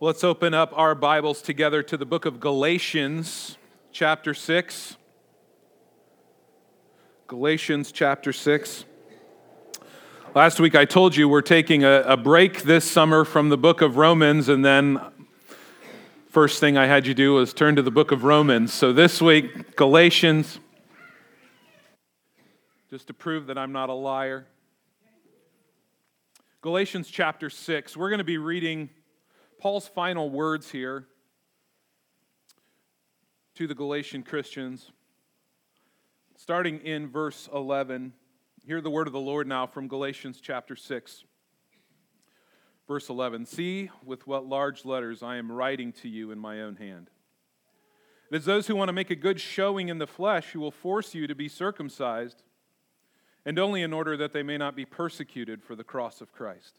Let's open up our Bibles together to the book of Galatians, chapter 6. Galatians, chapter 6. Last week I told you we're taking a, a, break this summer from the book of Romans, and then first thing I had you do was turn to the book of Romans. So this week, Galatians, just to prove that I'm not a liar. Galatians chapter 6. We're going to be reading Paul's final words here to the Galatian Christians, starting in verse 11. Hear the word of the Lord now from Galatians chapter 6, verse 11. See with what large letters I am writing to you in my own hand. It is those who want to make a good showing in the flesh who will force you to be circumcised, and only in order that they may not be persecuted for the cross of Christ.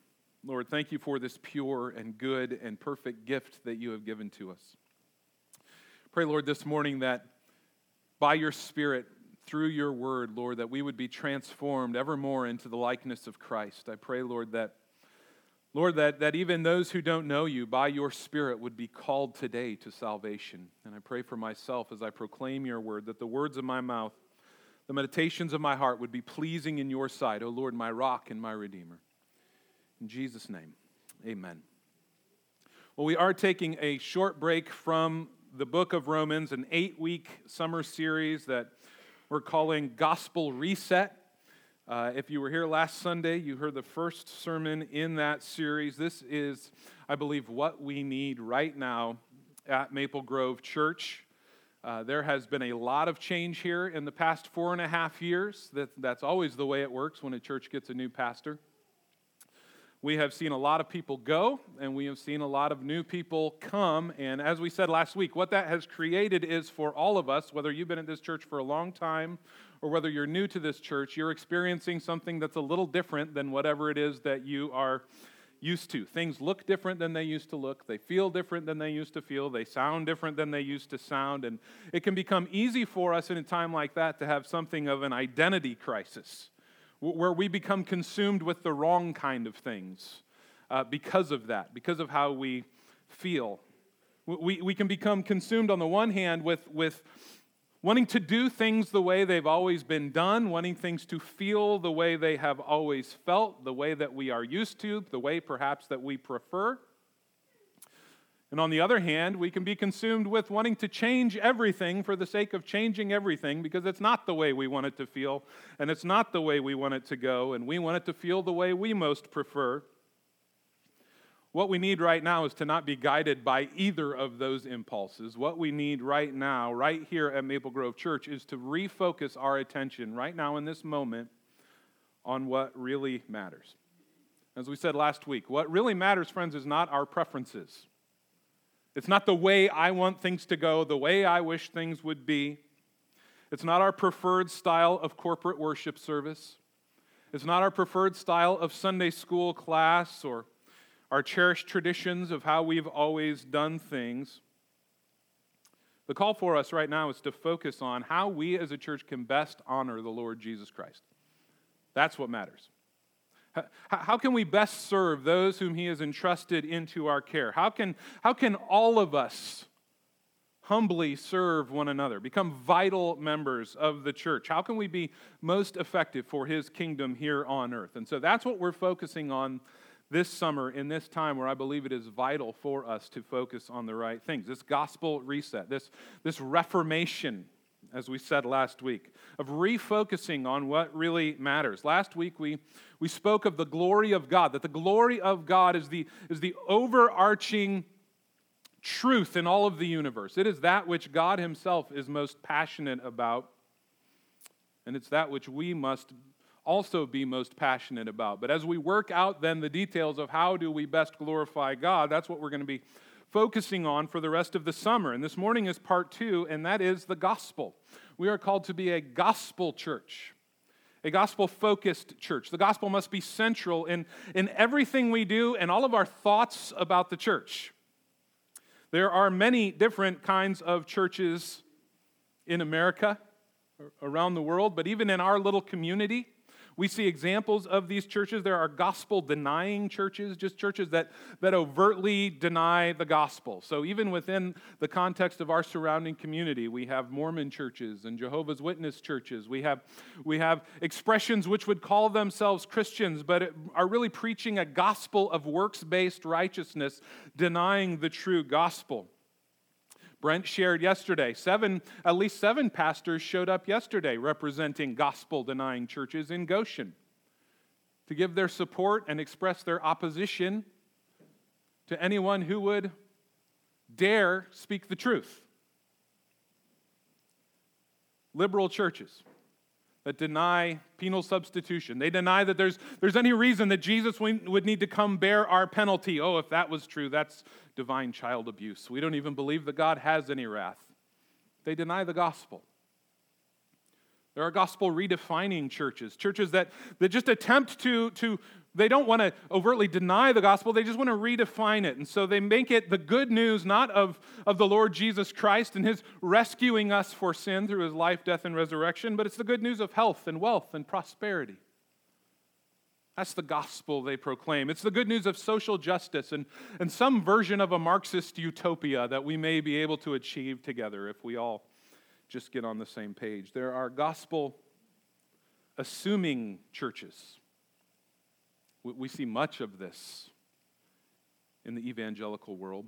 Lord, thank you for this pure and good and perfect gift that you have given to us. Pray, Lord, this morning that by your Spirit, through your word, Lord, that we would be transformed evermore into the likeness of Christ. I pray, Lord, that Lord, that, that even those who don't know you by your Spirit would be called today to salvation. And I pray for myself as I proclaim your word, that the words of my mouth, the meditations of my heart would be pleasing in your sight, O Lord, my rock and my redeemer. In Jesus' name, amen. Well, we are taking a short break from the book of Romans, an eight week summer series that we're calling Gospel Reset. Uh, if you were here last Sunday, you heard the first sermon in that series. This is, I believe, what we need right now at Maple Grove Church. Uh, there has been a lot of change here in the past four and a half years. That, that's always the way it works when a church gets a new pastor. We have seen a lot of people go, and we have seen a lot of new people come. And as we said last week, what that has created is for all of us, whether you've been at this church for a long time or whether you're new to this church, you're experiencing something that's a little different than whatever it is that you are used to. Things look different than they used to look. They feel different than they used to feel. They sound different than they used to sound. And it can become easy for us in a time like that to have something of an identity crisis where we become consumed with the wrong kind of things uh, because of that, because of how we feel. We, we can become consumed on the one hand with, with wanting to do things the way they've always been done, wanting things to feel the way they have always felt, the way that we are used to, the way perhaps that we prefer. And on the other hand, we can be consumed with wanting to change everything for the sake of changing everything because it's not the way we want it to feel and it's not the way we want it to go and we want it to feel the way we most prefer. What we need right now is to not be guided by either of those impulses. What we need right now, right here at Maple Grove Church, is to refocus our attention right now in this moment on what really matters. As we said last week, what really matters, friends, is not our preferences. It's not the way I want things to go, the way I wish things would be. It's not our preferred style of corporate worship service. It's not our preferred style of Sunday school class or our cherished traditions of how we've always done things. The call for us right now is to focus on how we as a church can best honor the Lord Jesus Christ. That's what matters. How can we best serve those whom He has entrusted into our care? How can, how can all of us humbly serve one another, become vital members of the church? How can we be most effective for His kingdom here on earth? And so that's what we're focusing on this summer in this time where I believe it is vital for us to focus on the right things. This gospel reset, this, this reformation as we said last week, of refocusing on what really matters. Last week we, we spoke of the glory of God, that the glory of God is the, is the overarching truth in all of the universe. It is that which God Himself is most passionate about, and it's that which we must also be most passionate about. But as we work out then the details of how do we best glorify God, that's what we're going to be focusing on for the rest of the summer. And this morning is part two, and that is the gospel. We are called to be a gospel church, a gospel focused church. The gospel must be central in, in everything we do and all of our thoughts about the church. There are many different kinds of churches in America, around the world, but even in our little community, we see examples of these churches. There are gospel denying churches, just churches that, that overtly deny the gospel. So, even within the context of our surrounding community, we have Mormon churches and Jehovah's Witness churches. We have, we have expressions which would call themselves Christians, but are really preaching a gospel of works based righteousness, denying the true gospel. Brent shared yesterday. Seven, at least seven pastors showed up yesterday representing gospel denying churches in Goshen to give their support and express their opposition to anyone who would dare speak the truth. Liberal churches that deny penal substitution. They deny that there's, there's any reason that Jesus would need to come bear our penalty. Oh, if that was true, that's divine child abuse. We don't even believe that God has any wrath. They deny the gospel. There are gospel redefining churches, churches that, that just attempt to, to they don't want to overtly deny the gospel, they just want to redefine it. And so they make it the good news not of, of the Lord Jesus Christ and his rescuing us for sin through his life, death, and resurrection, but it's the good news of health and wealth and prosperity. That's the gospel they proclaim. It's the good news of social justice and, and some version of a Marxist utopia that we may be able to achieve together if we all just get on the same page. There are gospel assuming churches. We see much of this in the evangelical world.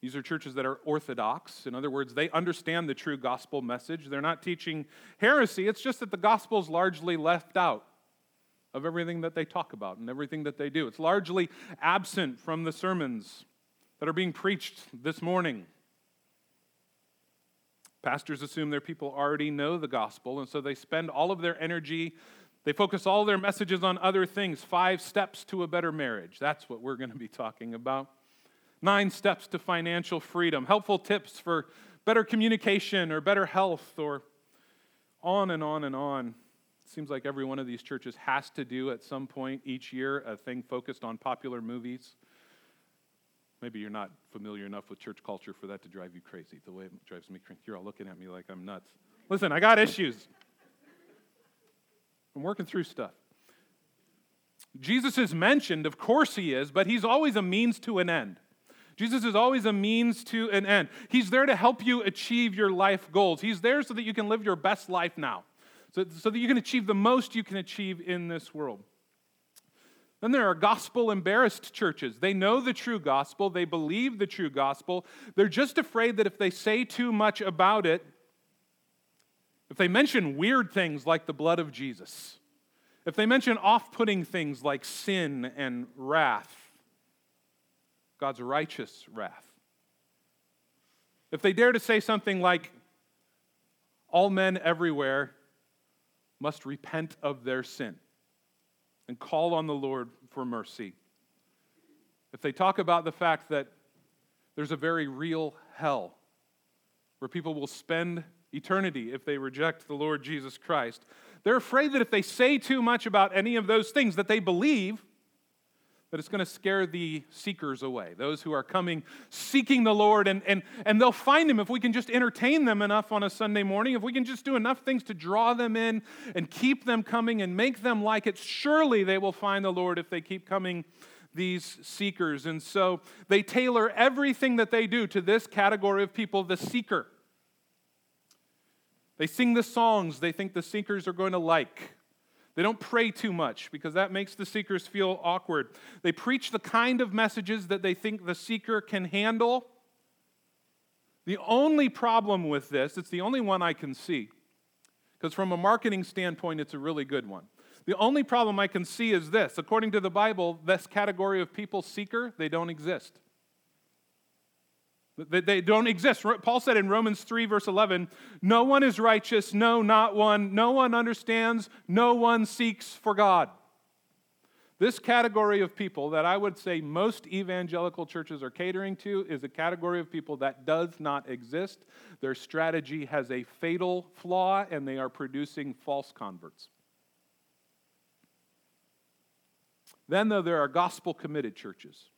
These are churches that are orthodox. In other words, they understand the true gospel message. They're not teaching heresy, it's just that the gospel is largely left out of everything that they talk about and everything that they do. It's largely absent from the sermons that are being preached this morning. Pastors assume their people already know the gospel, and so they spend all of their energy, they focus all their messages on other things. Five steps to a better marriage. That's what we're going to be talking about. Nine steps to financial freedom, helpful tips for better communication or better health, or on and on and on. It seems like every one of these churches has to do at some point each year a thing focused on popular movies. Maybe you're not familiar enough with church culture for that to drive you crazy. The way it drives me crazy. You're all looking at me like I'm nuts. Listen, I got issues. I'm working through stuff. Jesus is mentioned, of course he is, but he's always a means to an end. Jesus is always a means to an end. He's there to help you achieve your life goals. He's there so that you can live your best life now, so, so that you can achieve the most you can achieve in this world. Then there are gospel embarrassed churches. They know the true gospel, they believe the true gospel. They're just afraid that if they say too much about it, if they mention weird things like the blood of Jesus, if they mention off putting things like sin and wrath, God's righteous wrath, if they dare to say something like, all men everywhere must repent of their sin and call on the Lord for mercy. If they talk about the fact that there's a very real hell where people will spend eternity if they reject the Lord Jesus Christ, they're afraid that if they say too much about any of those things that they believe, that it's going to scare the seekers away, those who are coming seeking the Lord, and, and, and they'll find Him if we can just entertain them enough on a Sunday morning, if we can just do enough things to draw them in and keep them coming and make them like it. Surely they will find the Lord if they keep coming, these seekers. And so they tailor everything that they do to this category of people, the seeker. They sing the songs they think the seekers are going to like. They don't pray too much because that makes the seekers feel awkward. They preach the kind of messages that they think the seeker can handle. The only problem with this, it's the only one I can see, because from a marketing standpoint, it's a really good one. The only problem I can see is this according to the Bible, this category of people, seeker, they don't exist. They don't exist. Paul said in Romans 3, verse 11, No one is righteous, no, not one. No one understands, no one seeks for God. This category of people that I would say most evangelical churches are catering to is a category of people that does not exist. Their strategy has a fatal flaw, and they are producing false converts. Then, though, there are gospel committed churches.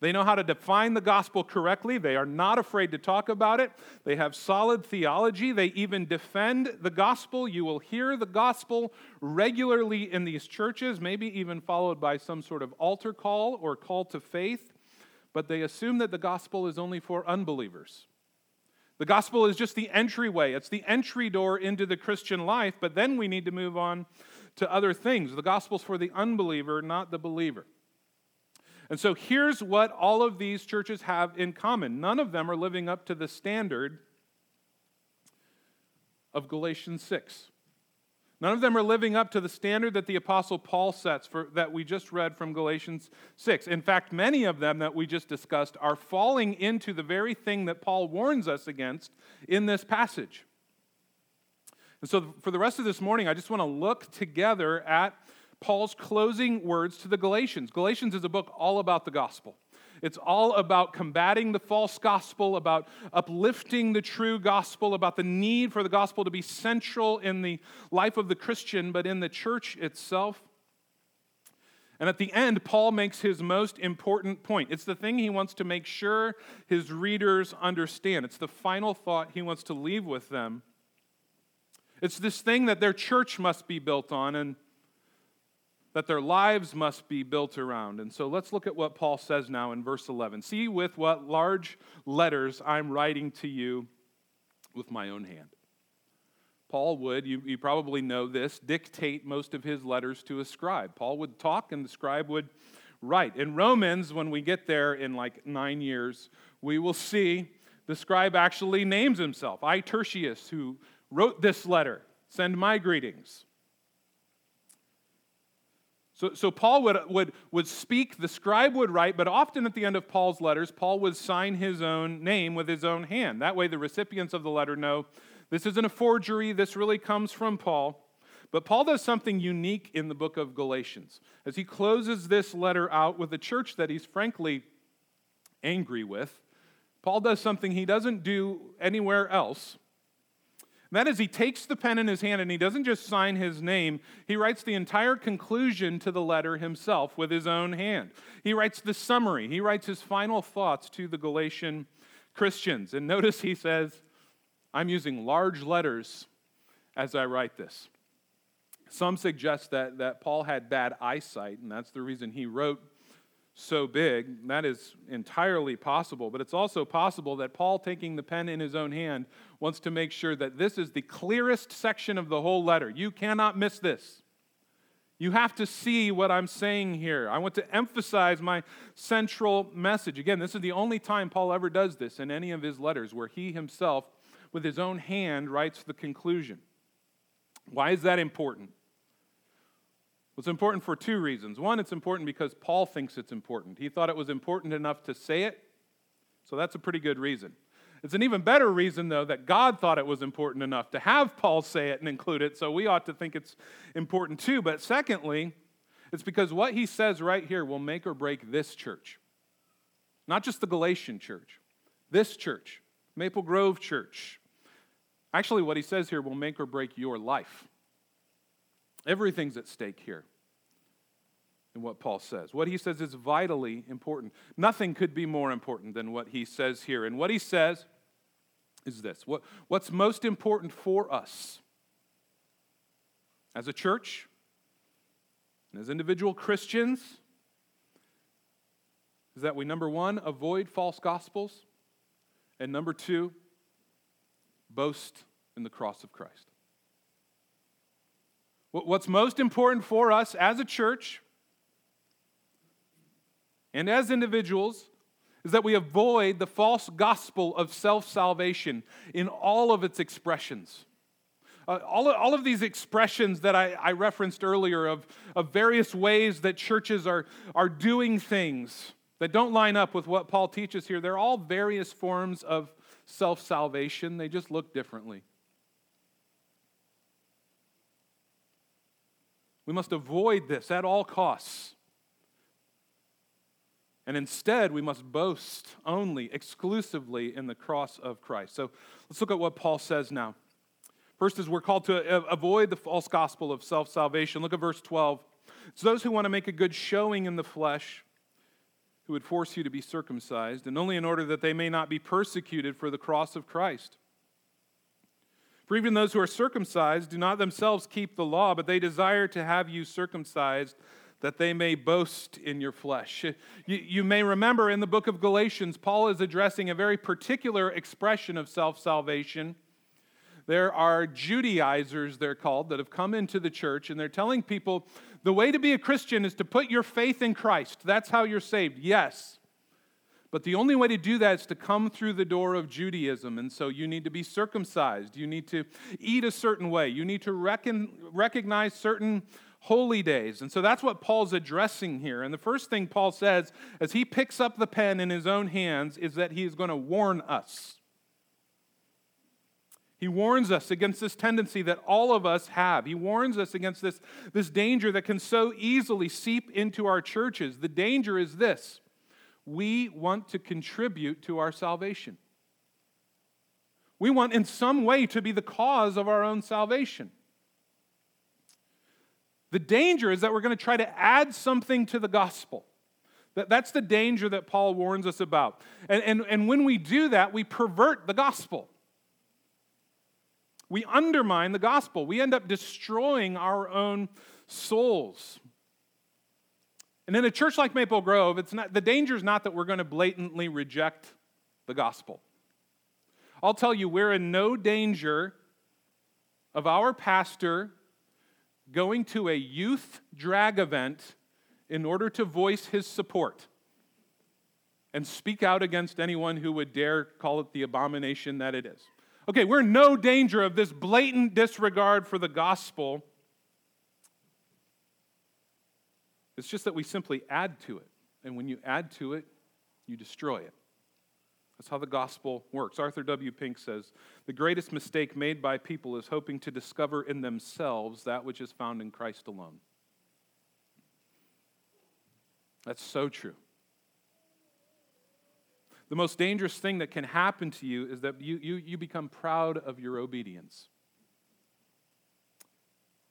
They know how to define the gospel correctly. They are not afraid to talk about it. They have solid theology. They even defend the gospel. You will hear the gospel regularly in these churches, maybe even followed by some sort of altar call or call to faith. But they assume that the gospel is only for unbelievers. The gospel is just the entryway, it's the entry door into the Christian life, but then we need to move on to other things. The gospel's for the unbeliever, not the believer. And so here's what all of these churches have in common none of them are living up to the standard of Galatians 6. None of them are living up to the standard that the apostle Paul sets for that we just read from Galatians 6. In fact, many of them that we just discussed are falling into the very thing that Paul warns us against in this passage. And so for the rest of this morning, I just want to look together at Paul's closing words to the Galatians. Galatians is a book all about the gospel. It's all about combating the false gospel, about uplifting the true gospel, about the need for the gospel to be central in the life of the Christian, but in the church itself. And at the end, Paul makes his most important point. It's the thing he wants to make sure his readers understand. It's the final thought he wants to leave with them. It's this thing that their church must be built on. And that their lives must be built around. And so let's look at what Paul says now in verse 11. See with what large letters I'm writing to you with my own hand. Paul would, you, you probably know this, dictate most of his letters to a scribe. Paul would talk and the scribe would write. In Romans, when we get there in like nine years, we will see the scribe actually names himself. I, Tertius, who wrote this letter, send my greetings. So, so Paul would, would, would speak, the scribe would write, but often at the end of Paul's letters, Paul would sign his own name with his own hand. That way, the recipients of the letter know this isn't a forgery, this really comes from Paul. But Paul does something unique in the book of Galatians. As he closes this letter out with a church that he's frankly angry with, Paul does something he doesn't do anywhere else. That is, he takes the pen in his hand and he doesn't just sign his name, he writes the entire conclusion to the letter himself with his own hand. He writes the summary, he writes his final thoughts to the Galatian Christians. And notice he says, I'm using large letters as I write this. Some suggest that, that Paul had bad eyesight, and that's the reason he wrote so big. That is entirely possible. But it's also possible that Paul, taking the pen in his own hand, wants to make sure that this is the clearest section of the whole letter. You cannot miss this. You have to see what I'm saying here. I want to emphasize my central message. Again, this is the only time Paul ever does this in any of his letters, where he himself, with his own hand, writes the conclusion. Why is that important? It's important for two reasons. One, it's important because Paul thinks it's important. He thought it was important enough to say it, so that's a pretty good reason. It's an even better reason, though, that God thought it was important enough to have Paul say it and include it, so we ought to think it's important too. But secondly, it's because what he says right here will make or break this church. Not just the Galatian church, this church, Maple Grove Church. Actually, what he says here will make or break your life. Everything's at stake here in what Paul says. What he says is vitally important. Nothing could be more important than what he says here. And what he says is this what, what's most important for us as a church and as individual Christians is that we, number one, avoid false gospels, and number two, boast in the cross of Christ. What's most important for us as a church and as individuals is that we avoid the false gospel of self salvation in all of its expressions. Uh, all, of, all of these expressions that I, I referenced earlier of, of various ways that churches are, are doing things that don't line up with what Paul teaches here. They're all various forms of self salvation, they just look differently. We must avoid this at all costs. And instead, we must boast only, exclusively in the cross of Christ. So let's look at what Paul says now. First is we're called to avoid the false gospel of self salvation. Look at verse 12. It's those who want to make a good showing in the flesh who would force you to be circumcised, and only in order that they may not be persecuted for the cross of Christ. For even those who are circumcised do not themselves keep the law, but they desire to have you circumcised that they may boast in your flesh. You, you, may remember in the book of Galatians, Paul is addressing a very particular expression of self salvation. There are Judaizers, they're called, that have come into the church, and they're telling people the way to be a Christian is to put your faith in Christ. That's how you're saved. Yes. But the only way to do that is to come through the door of Judaism. And so you need to be circumcised. You need to eat a certain way. You need to reckon, recognize certain holy days. And so that's what Paul's addressing here. And the first thing Paul says as he picks up the pen in his own hands is that he is going to warn us. He warns us against this tendency that all of us have. He warns us against this, this danger that can so easily seep into our churches. The danger is this we want to contribute to our salvation. We want, in some way, to be the cause of our own salvation. The danger is that we're going to try to add something to the gospel. That, that's the danger that Paul warns us about. And, and, and when we do that, we pervert the gospel. We undermine the gospel. We end up destroying our own souls. And in a church like Maple Grove, it's not, the danger is not that we're going to blatantly reject the gospel. I'll tell you, we're in no danger of our pastor going to a youth drag event in order to voice his support and speak out against anyone who would dare call it the abomination that it is. Okay, we're in no danger of this blatant disregard for the gospel It's just that we simply add to it. And when you add to it, you destroy it. That's how the gospel works. Arthur W. Pink says The greatest mistake made by people is hoping to discover in themselves that which is found in Christ alone. That's so true. The most dangerous thing that can happen to you is that you, you, you become proud of your obedience.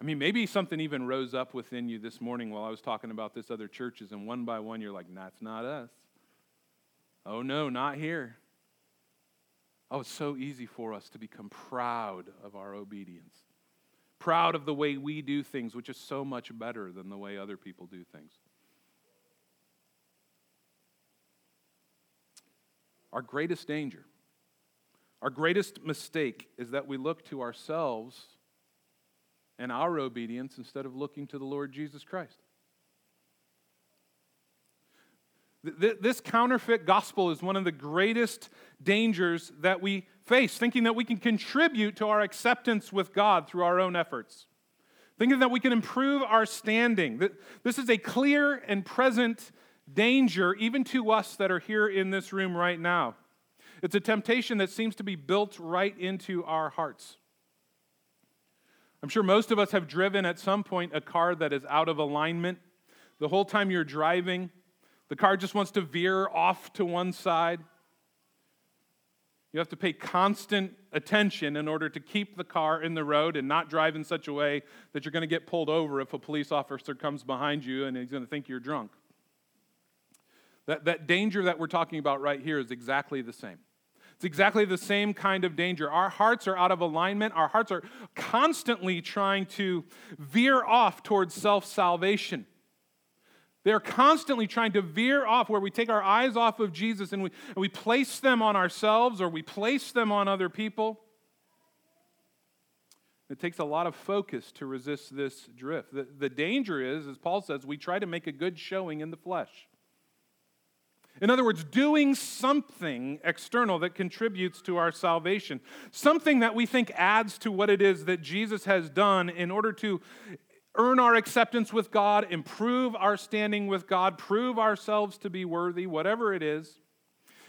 I mean, maybe something even rose up within you this morning while I was talking about this other churches, and one by one you're like, that's not us. Oh, no, not here. Oh, it's so easy for us to become proud of our obedience, proud of the way we do things, which is so much better than the way other people do things. Our greatest danger, our greatest mistake is that we look to ourselves and our obedience instead of looking to the Lord Jesus Christ. This counterfeit gospel is one of the greatest dangers that we face, thinking that we can contribute to our acceptance with God through our own efforts, thinking that we can improve our standing. This is a clear and present danger, even to us that are here in this room right now. It's a temptation that seems to be built right into our hearts. I'm sure most of us have driven at some point a car that is out of alignment. The whole time you're driving, the car just wants to veer off to one side. You have to pay constant attention in order to keep the car in the road and not drive in such a way that you're going to get pulled over if a police officer comes behind you and he's going to think you're drunk. That, that danger that we're talking about right here is exactly the same. It's exactly the same kind of danger. Our hearts are out of alignment. Our hearts are constantly trying to veer off towards self salvation. They're constantly trying to veer off where we take our eyes off of Jesus and we, and we place them on ourselves or we place them on other people. It takes a lot of focus to resist this drift. The, the danger is, as Paul says, we try to make a good showing in the flesh. In other words, doing something external that contributes to our salvation, something that we think adds to what it is that Jesus has done in order to earn our acceptance with God, improve our standing with God, prove ourselves to be worthy, whatever it is.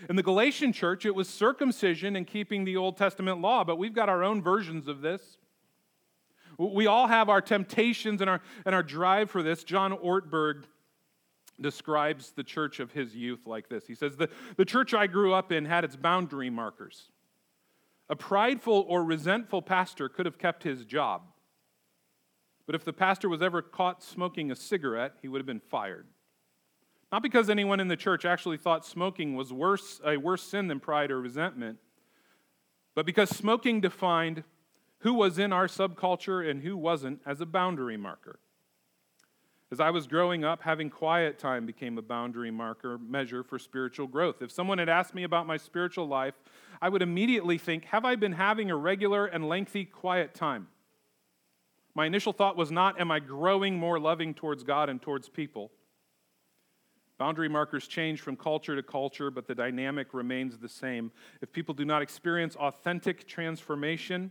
In the Galatian church, it was circumcision and keeping the Old Testament law, but we've got our own versions of this. We all have our temptations and our, and our drive for this. John Ortberg describes the church of his youth like this He says, the, the church I grew up in had its boundary markers. A prideful or resentful pastor could have kept his job. But if the pastor was ever caught smoking a cigarette, he would have been fired. Not because anyone in the church actually thought smoking was worse, a worse sin than pride or resentment, but because smoking defined who was in our subculture and who wasn't as a boundary marker. As I was growing up, having quiet time became a boundary marker measure for spiritual growth. If someone had asked me about my spiritual life, I would immediately think, Have I been having a regular and lengthy quiet time? My initial thought was not, Am I growing more loving towards God and towards people? Boundary markers change from culture to culture, but the dynamic remains the same. If people do not experience authentic transformation,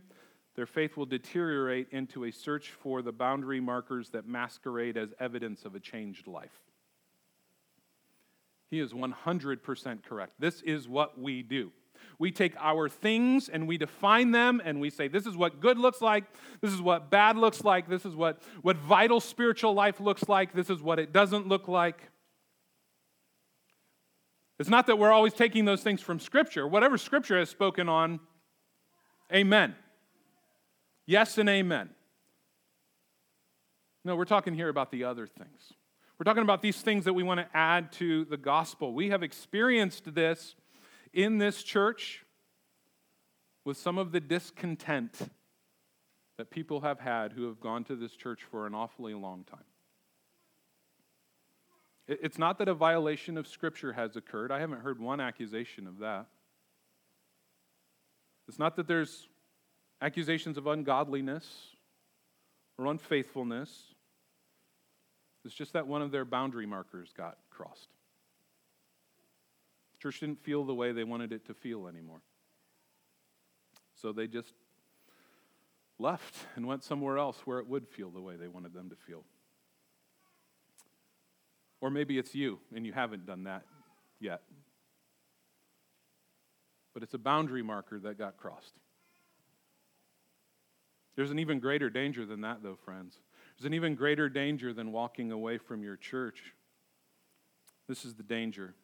their faith will deteriorate into a search for the boundary markers that masquerade as evidence of a changed life. He is 100% correct. This is what we do. We take our things and we define them and we say, this is what good looks like, this is what bad looks like, this is what, what vital spiritual life looks like, this is what it doesn't look like. It's not that we're always taking those things from Scripture. Whatever Scripture has spoken on, amen. Yes and amen. No, we're talking here about the other things. We're talking about these things that we want to add to the gospel. We have experienced this in this church with some of the discontent that people have had who have gone to this church for an awfully long time. It's not that a violation of Scripture has occurred. I haven't heard one accusation of that. It's not that there's accusations of ungodliness or unfaithfulness. It's just that one of their boundary markers got crossed. Church didn't feel the way they wanted it to feel anymore. So they just left and went somewhere else where it would feel the way they wanted them to feel. Or maybe it's you and you haven't done that yet. But it's a boundary marker that got crossed. There's an even greater danger than that, though, friends. There's an even greater danger than walking away from your church. This is the danger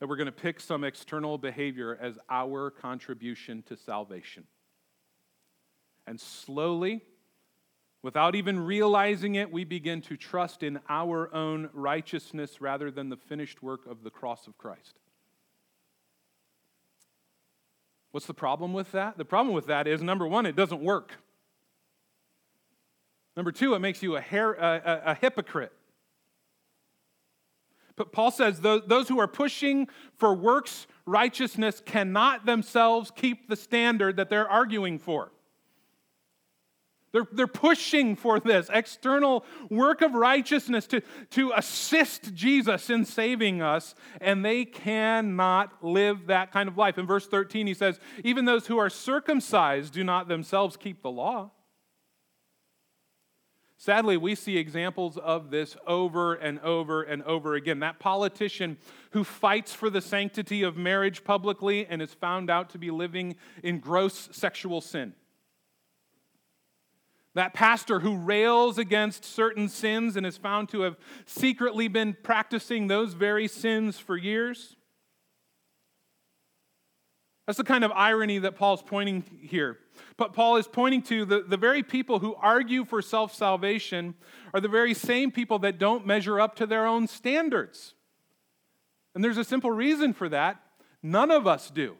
that we're going to pick some external behavior as our contribution to salvation. And slowly, without even realizing it, we begin to trust in our own righteousness rather than the finished work of the cross of Christ. What's the problem with that? The problem with that is number one, it doesn't work. Number two, it makes you a, hair, a, a, a hypocrite. But Paul says those who are pushing for works righteousness cannot themselves keep the standard that they're arguing for. They're, they're pushing for this external work of righteousness to, to assist Jesus in saving us, and they cannot live that kind of life. In verse 13, he says, Even those who are circumcised do not themselves keep the law. Sadly, we see examples of this over and over and over again. That politician who fights for the sanctity of marriage publicly and is found out to be living in gross sexual sin. That pastor who rails against certain sins and is found to have secretly been practicing those very sins for years. That's the kind of irony that Paul's pointing here. But Paul is pointing to the, the very people who argue for self salvation are the very same people that don't measure up to their own standards. And there's a simple reason for that none of us do.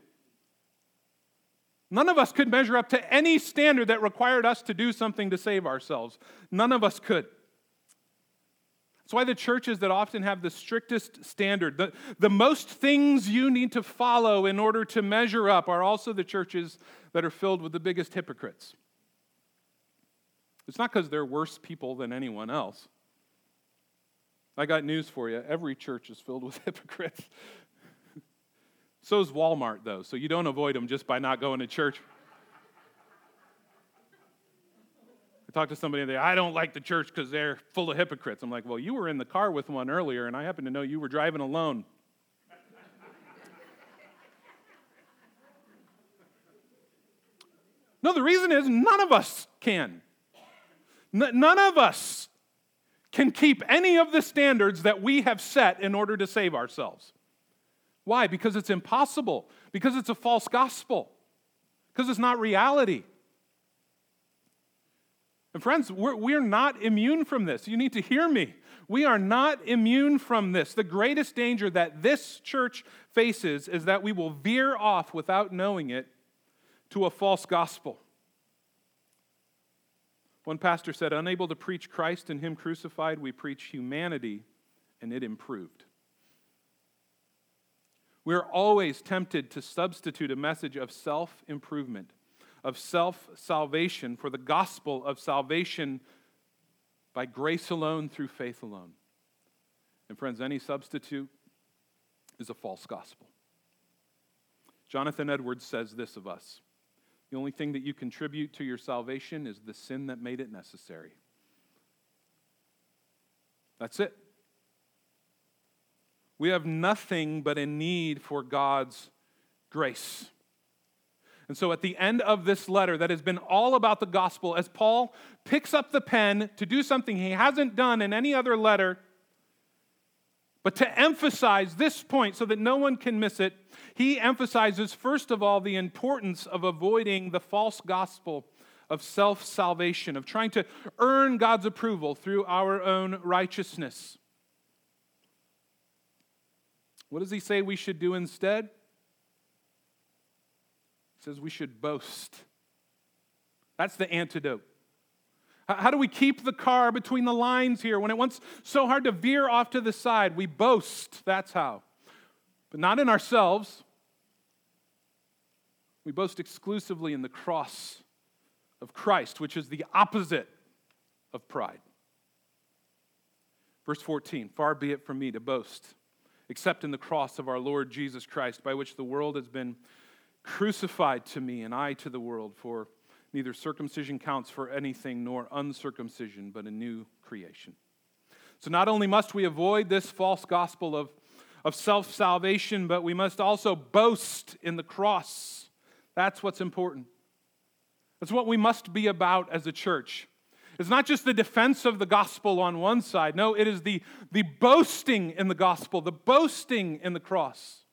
None of us could measure up to any standard that required us to do something to save ourselves. None of us could. That's why the churches that often have the strictest standard, the, the most things you need to follow in order to measure up, are also the churches that are filled with the biggest hypocrites. It's not because they're worse people than anyone else. I got news for you. Every church is filled with hypocrites. so is Walmart, though, so you don't avoid them just by not going to church. I talked to somebody and they, I don't like the church because they're full of hypocrites. I'm like, well, you were in the car with one earlier, and I happen to know you were driving alone. no, the reason is none of us can. N- none of us can keep any of the standards that we have set in order to save ourselves. Why? Because it's impossible, because it's a false gospel, because it's not reality. And friends, we're, we're not immune from this. You need to hear me. We are not immune from this. The greatest danger that this church faces is that we will veer off without knowing it to a false gospel. One pastor said, Unable to preach Christ and Him crucified, we preach humanity, and it improved. We're always tempted to substitute a message of self improvement of self salvation for the gospel of salvation by grace alone through faith alone. And, friends, any substitute is a false gospel. Jonathan Edwards says this of us The only thing that you contribute to your salvation is the sin that made it necessary. That's it. We have nothing but a need for God's grace. And so at the end of this letter that has been all about the gospel, as Paul picks up the pen to do something he hasn't done in any other letter, but to emphasize this point so that no one can miss it, he emphasizes, first of all, the importance of avoiding the false gospel of self salvation, of trying to earn God's approval through our own righteousness. What does he say we should do instead? Says we should boast. That's the antidote. How do we keep the car between the lines here when it wants so hard to veer off to the side? We boast. That's how. But not in ourselves. We boast exclusively in the cross of Christ, which is the opposite of pride. Verse 14 Far be it from me to boast, except in the cross of our Lord Jesus Christ, by which the world has been crucified to me and I to the world, for neither circumcision counts for anything nor uncircumcision, but a new creation. So not only must we avoid this false gospel of, of self salvation, but we must also boast in the cross. That's what's important. That's what we must be about as a church. It's not just the defense of the gospel on one side. No, it is the, the boasting in the gospel, the boasting in the cross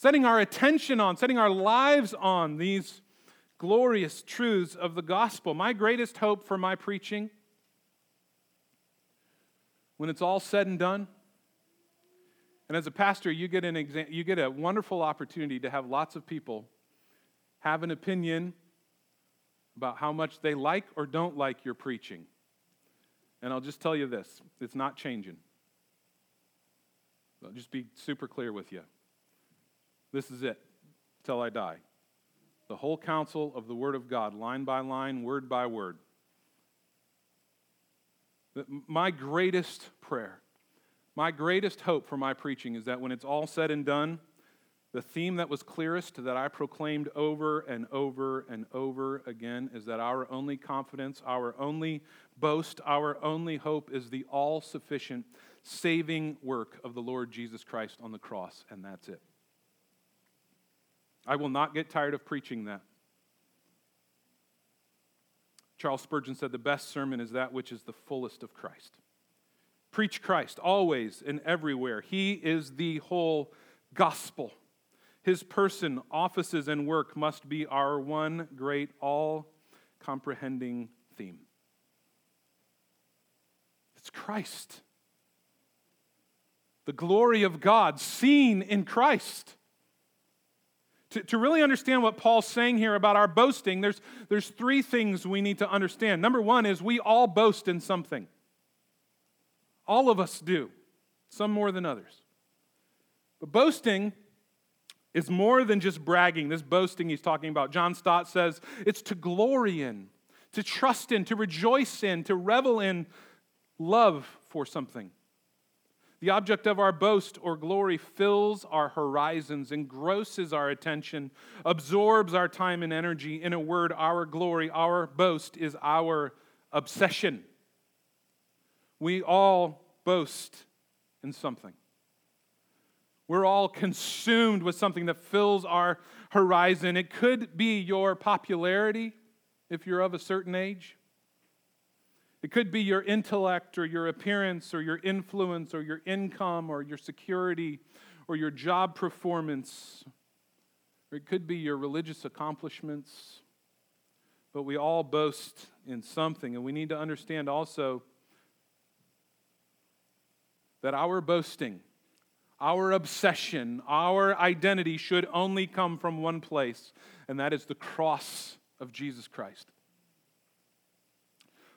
setting our attention on, setting our lives on these glorious truths of the gospel. My greatest hope for my preaching, when it's all said and done, and as a pastor, you get, an exam- you get a wonderful opportunity to have lots of people have an opinion about how much they like or don't like your preaching. And I'll just tell you this it's not changing. I'll just be super clear with you. This is it till I die. The whole counsel of the Word of God, line by line, word by word. My greatest prayer, my greatest hope for my preaching is that when it's all said and done, the theme that was clearest that I proclaimed over and over and over again is that our only confidence, our only boast, our only hope is the all sufficient saving work of the Lord Jesus Christ on the cross, and that's it. I will not get tired of preaching that. Charles Spurgeon said, The best sermon is that which is the fullest of Christ. Preach Christ always and everywhere. He is the whole gospel. His person, offices, and work must be our one great, all comprehending theme. It's Christ. The glory of God seen in Christ. To, to really understand what Paul's saying here about our boasting, there's, there's three things we need to understand. Number one is we all boast in something. All of us do, some more than others. But boasting is more than just bragging. This boasting he's talking about, John Stott says, it's to glory in, to trust in, to rejoice in, to revel in love for something. The object of our boast or glory fills our horizons, engrosses our attention, absorbs our time and energy. In a word, our glory, our boast is our obsession. We all boast in something. We're all consumed with something that fills our horizon. It could be your popularity if you're of a certain age. It could be your intellect or your appearance or your influence or your income or your security or your job performance. Or it could be your religious accomplishments. But we all boast in something, and we need to understand also that our boasting, our obsession, our identity should only come from one place, and that is the cross of Jesus Christ.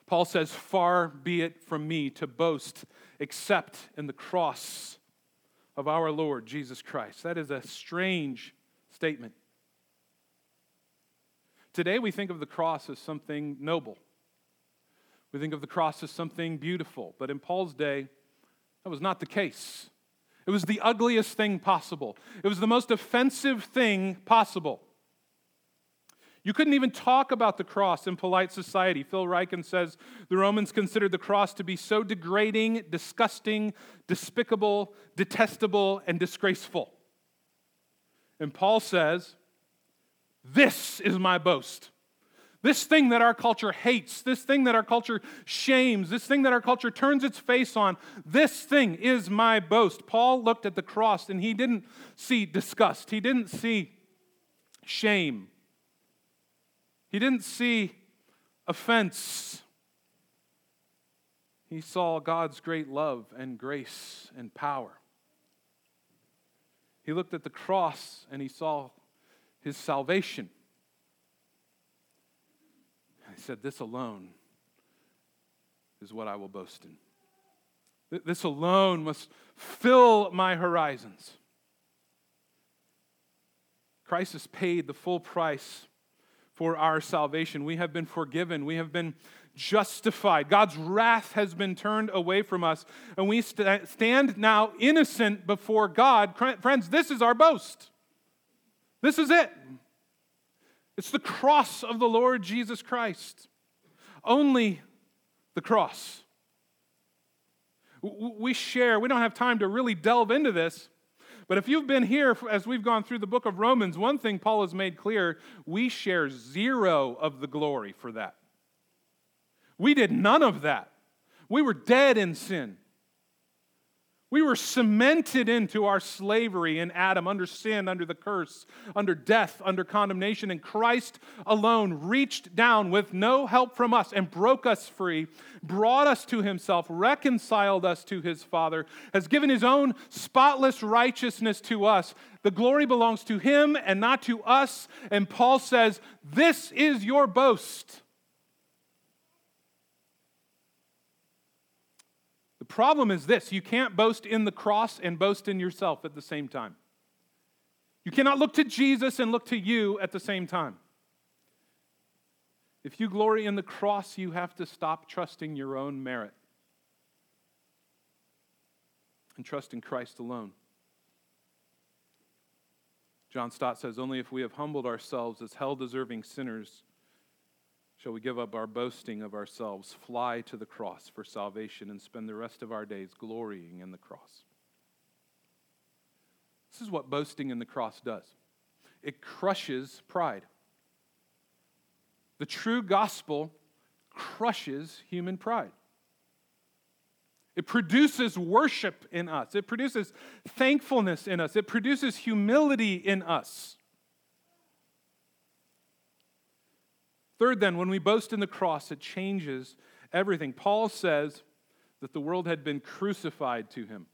Paul says, Far be it from me to boast except in the cross of our Lord Jesus Christ. That is a strange statement. Today we think of the cross as something noble. We think of the cross as something beautiful. But in Paul's day, that was not the case. It was the ugliest thing possible, it was the most offensive thing possible. You couldn't even talk about the cross in polite society. Phil Ryken says the Romans considered the cross to be so degrading, disgusting, despicable, detestable, and disgraceful. And Paul says, This is my boast. This thing that our culture hates, this thing that our culture shames, this thing that our culture turns its face on, this thing is my boast. Paul looked at the cross and he didn't see disgust, he didn't see shame, he didn't see offense. He saw God's great love and grace and power. He looked at the cross and he saw his salvation. He said, This alone is what I will boast in. This alone must fill my horizons. Christ has paid the full price for our salvation. We have been forgiven. We have been justified. God's wrath has been turned away from us, and we st- stand now innocent before God. Friends, this is our boast. This is it. It's the cross of the Lord Jesus Christ. Only the cross. We share, we don't have time to really delve into this, but if you've been here as we've gone through the book of Romans, one thing Paul has made clear we share zero of the glory for that. We did none of that. We were dead in sin. We were cemented into our slavery in Adam, under sin, under the curse, under death, under condemnation, and Christ alone reached down with no help from us and broke us free, brought us to himself, reconciled us to his Father, has given his own spotless righteousness to us. The glory belongs to him and not to us. And Paul says, This is your boast. Problem is this you can't boast in the cross and boast in yourself at the same time. You cannot look to Jesus and look to you at the same time. If you glory in the cross, you have to stop trusting your own merit and trust in Christ alone. John Stott says, Only if we have humbled ourselves as hell deserving sinners Shall we give up our boasting of ourselves, fly to the cross for salvation, and spend the rest of our days glorying in the cross? This is what boasting in the cross does it crushes pride. The true gospel crushes human pride. It produces worship in us. It produces thankfulness in us. It produces humility in us. Third, then, when we boast in the cross, it changes everything. Paul says that the world had been crucified to him.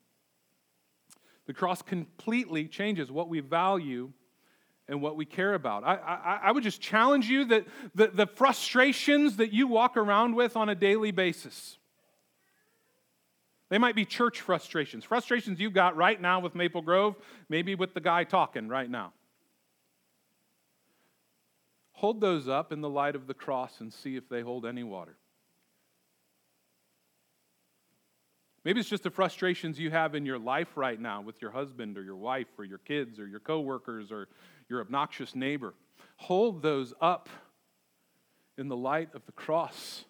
The cross completely changes what we value and what we care about. I, I, I would just challenge you that the, the frustrations that you walk around with on a daily basis, they might be church frustrations, frustrations you've got right now with Maple Grove, maybe with the guy talking right now. Hold those up in the light of the cross and see if they hold any water. Maybe it's just the frustrations you have in your life right now with your husband or your wife or your kids or your coworkers or your obnoxious neighbor. Hold those up in the light of the cross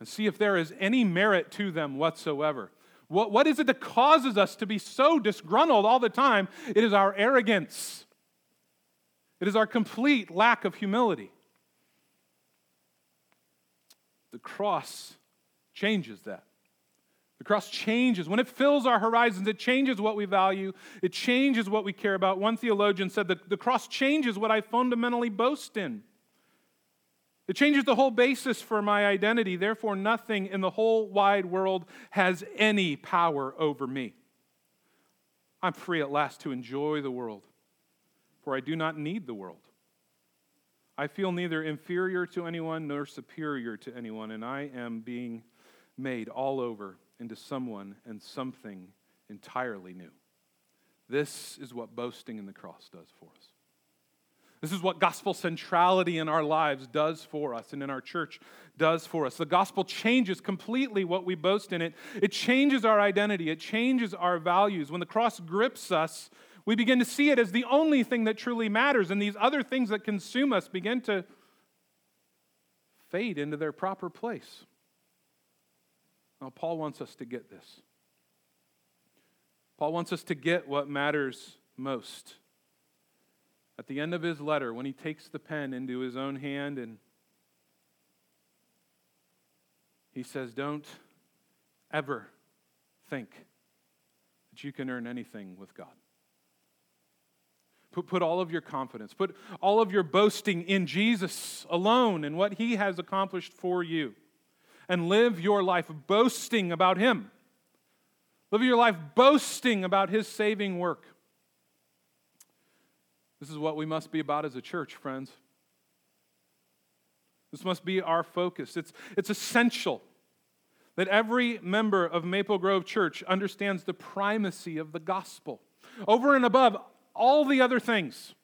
and see if there is any merit to them whatsoever. What, what is it that causes us to be so disgruntled all the time? It is our arrogance, it is our complete lack of humility. The cross changes that. The cross changes. When it fills our horizons, it changes what we value, it changes what we care about. One theologian said that the cross changes what I fundamentally boast in. It changes the whole basis for my identity. Therefore, nothing in the whole wide world has any power over me. I'm free at last to enjoy the world, for I do not need the world. I feel neither inferior to anyone nor superior to anyone, and I am being made all over into someone and something entirely new. This is what boasting in the cross does for us. This is what gospel centrality in our lives does for us and in our church does for us. The gospel changes completely what we boast in it. It changes our identity, it changes our values. When the cross grips us, we begin to see it as the only thing that truly matters, and these other things that consume us begin to fade into their proper place. Now, Paul wants us to get this. Paul wants us to get what matters most. At the end of his letter, when he takes the pen into his own hand and he says, Don't ever think that you can earn anything with God. Put, put all of your confidence, put all of your boasting in Jesus alone and what he has accomplished for you. And live your life boasting about him. Live your life boasting about his saving work. This is what we must be about as a church, friends. This must be our focus. It's, it's essential that every member of Maple Grove Church understands the primacy of the gospel over and above all the other things.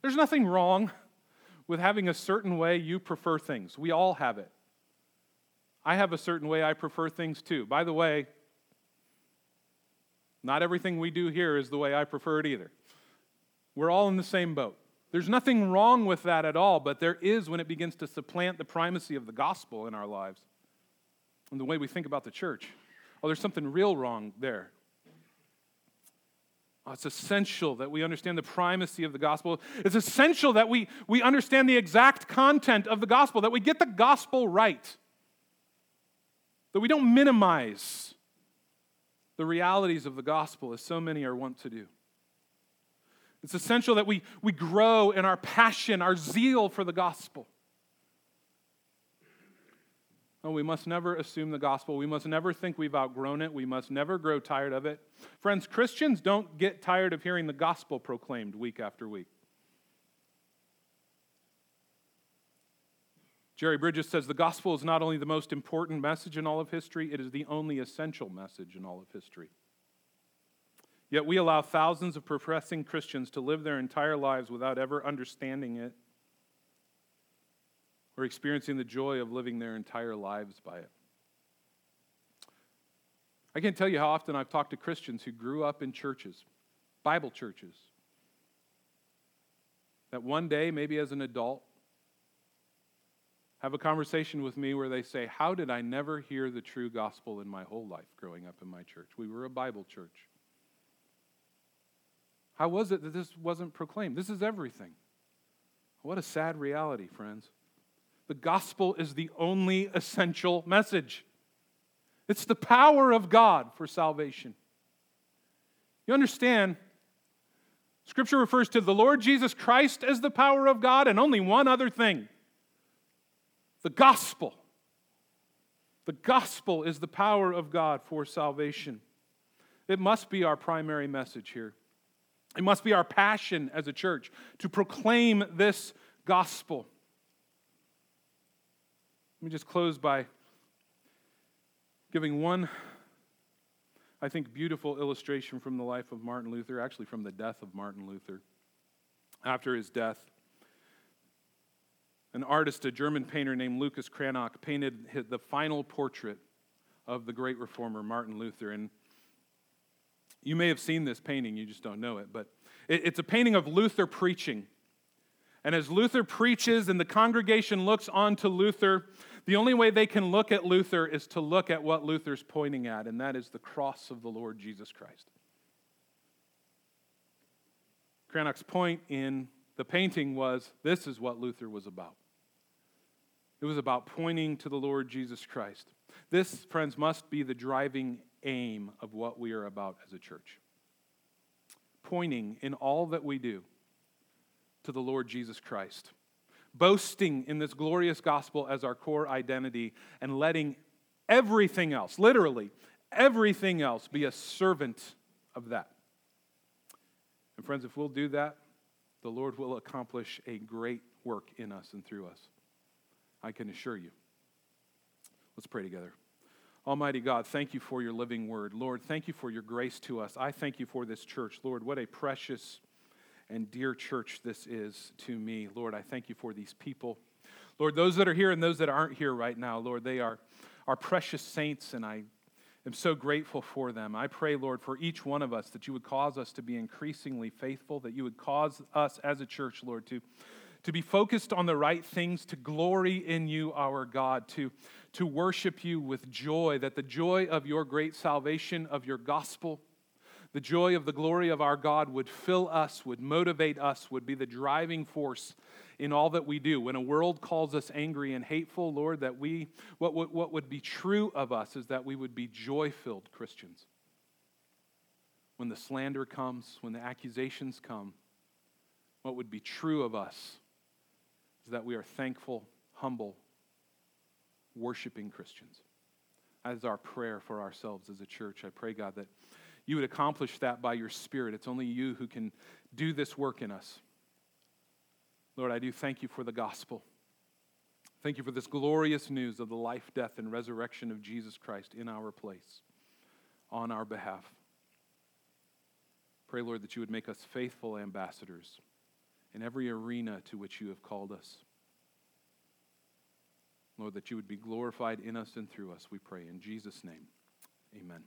There's nothing wrong with having a certain way you prefer things. We all have it. I have a certain way I prefer things too. By the way, not everything we do here is the way I prefer it either. We're all in the same boat. There's nothing wrong with that at all, but there is when it begins to supplant the primacy of the gospel in our lives and the way we think about the church. Oh, there's something real wrong there. Oh, it's essential that we understand the primacy of the gospel. It's essential that we, we understand the exact content of the gospel, that we get the gospel right, that we don't minimize the realities of the gospel as so many are wont to do. It's essential that we, we grow in our passion, our zeal for the gospel. No, we must never assume the gospel. We must never think we've outgrown it. We must never grow tired of it. Friends, Christians don't get tired of hearing the gospel proclaimed week after week. Jerry Bridges says the gospel is not only the most important message in all of history, it is the only essential message in all of history. Yet we allow thousands of professing Christians to live their entire lives without ever understanding it or experiencing the joy of living their entire lives by it. I can't tell you how often I've talked to Christians who grew up in churches, Bible churches, that one day, maybe as an adult, have a conversation with me where they say, How did I never hear the true gospel in my whole life growing up in my church? We were a Bible church. How was it that this wasn't proclaimed? This is everything. What a sad reality, friends. The gospel is the only essential message. It's the power of God for salvation. You understand, Scripture refers to the Lord Jesus Christ as the power of God and only one other thing the gospel. The gospel is the power of God for salvation. It must be our primary message here. It must be our passion as a church to proclaim this gospel. Let me just close by giving one, I think, beautiful illustration from the life of Martin Luther, actually, from the death of Martin Luther. After his death, An artist, a German painter named Lucas Cranach, painted the final portrait of the great reformer Martin Luther. And you may have seen this painting, you just don't know it, but it's a painting of Luther preaching. And as Luther preaches and the congregation looks on to Luther, the only way they can look at Luther is to look at what Luther's pointing at, and that is the cross of the Lord Jesus Christ. Cranach's point in the painting was this is what Luther was about. It was about pointing to the Lord Jesus Christ. This, friends, must be the driving aim of what we are about as a church. Pointing in all that we do to the Lord Jesus Christ. Boasting in this glorious gospel as our core identity and letting everything else, literally everything else, be a servant of that. And friends, if we'll do that, the Lord will accomplish a great work in us and through us. I can assure you. Let's pray together. Almighty God, thank you for your living word. Lord, thank you for your grace to us. I thank you for this church. Lord, what a precious and dear church this is to me. Lord, I thank you for these people. Lord, those that are here and those that aren't here right now, Lord, they are, our precious saints, and I am so grateful for them. I pray, Lord, for each one of us that you would cause us to be increasingly faithful, that you would cause us as a church, Lord, to, to be focused on the right things, to glory in you, our God, to, to worship you with joy, that the joy of your great salvation, of your gospel, the joy of the glory of our God would fill us, would motivate us, would be the driving force in all that we do. When a world calls us angry and hateful, Lord, that we, what, what, what would be true of us is that we would be joy filled Christians. When the slander comes, when the accusations come, what would be true of us is that we are thankful, humble, worshiping Christians. That is our prayer for ourselves as a church. I pray, God, that you would accomplish that by your Spirit. It's only you who can do this work in us. Lord, I do thank you for the gospel. Thank you for this glorious news of the life, death, and resurrection of Jesus Christ in our place, on our behalf. Pray, Lord, that you would make us faithful ambassadors in every arena to which you have called us. Lord, that you would be glorified in us and through us, we pray. In Jesus' name, amen.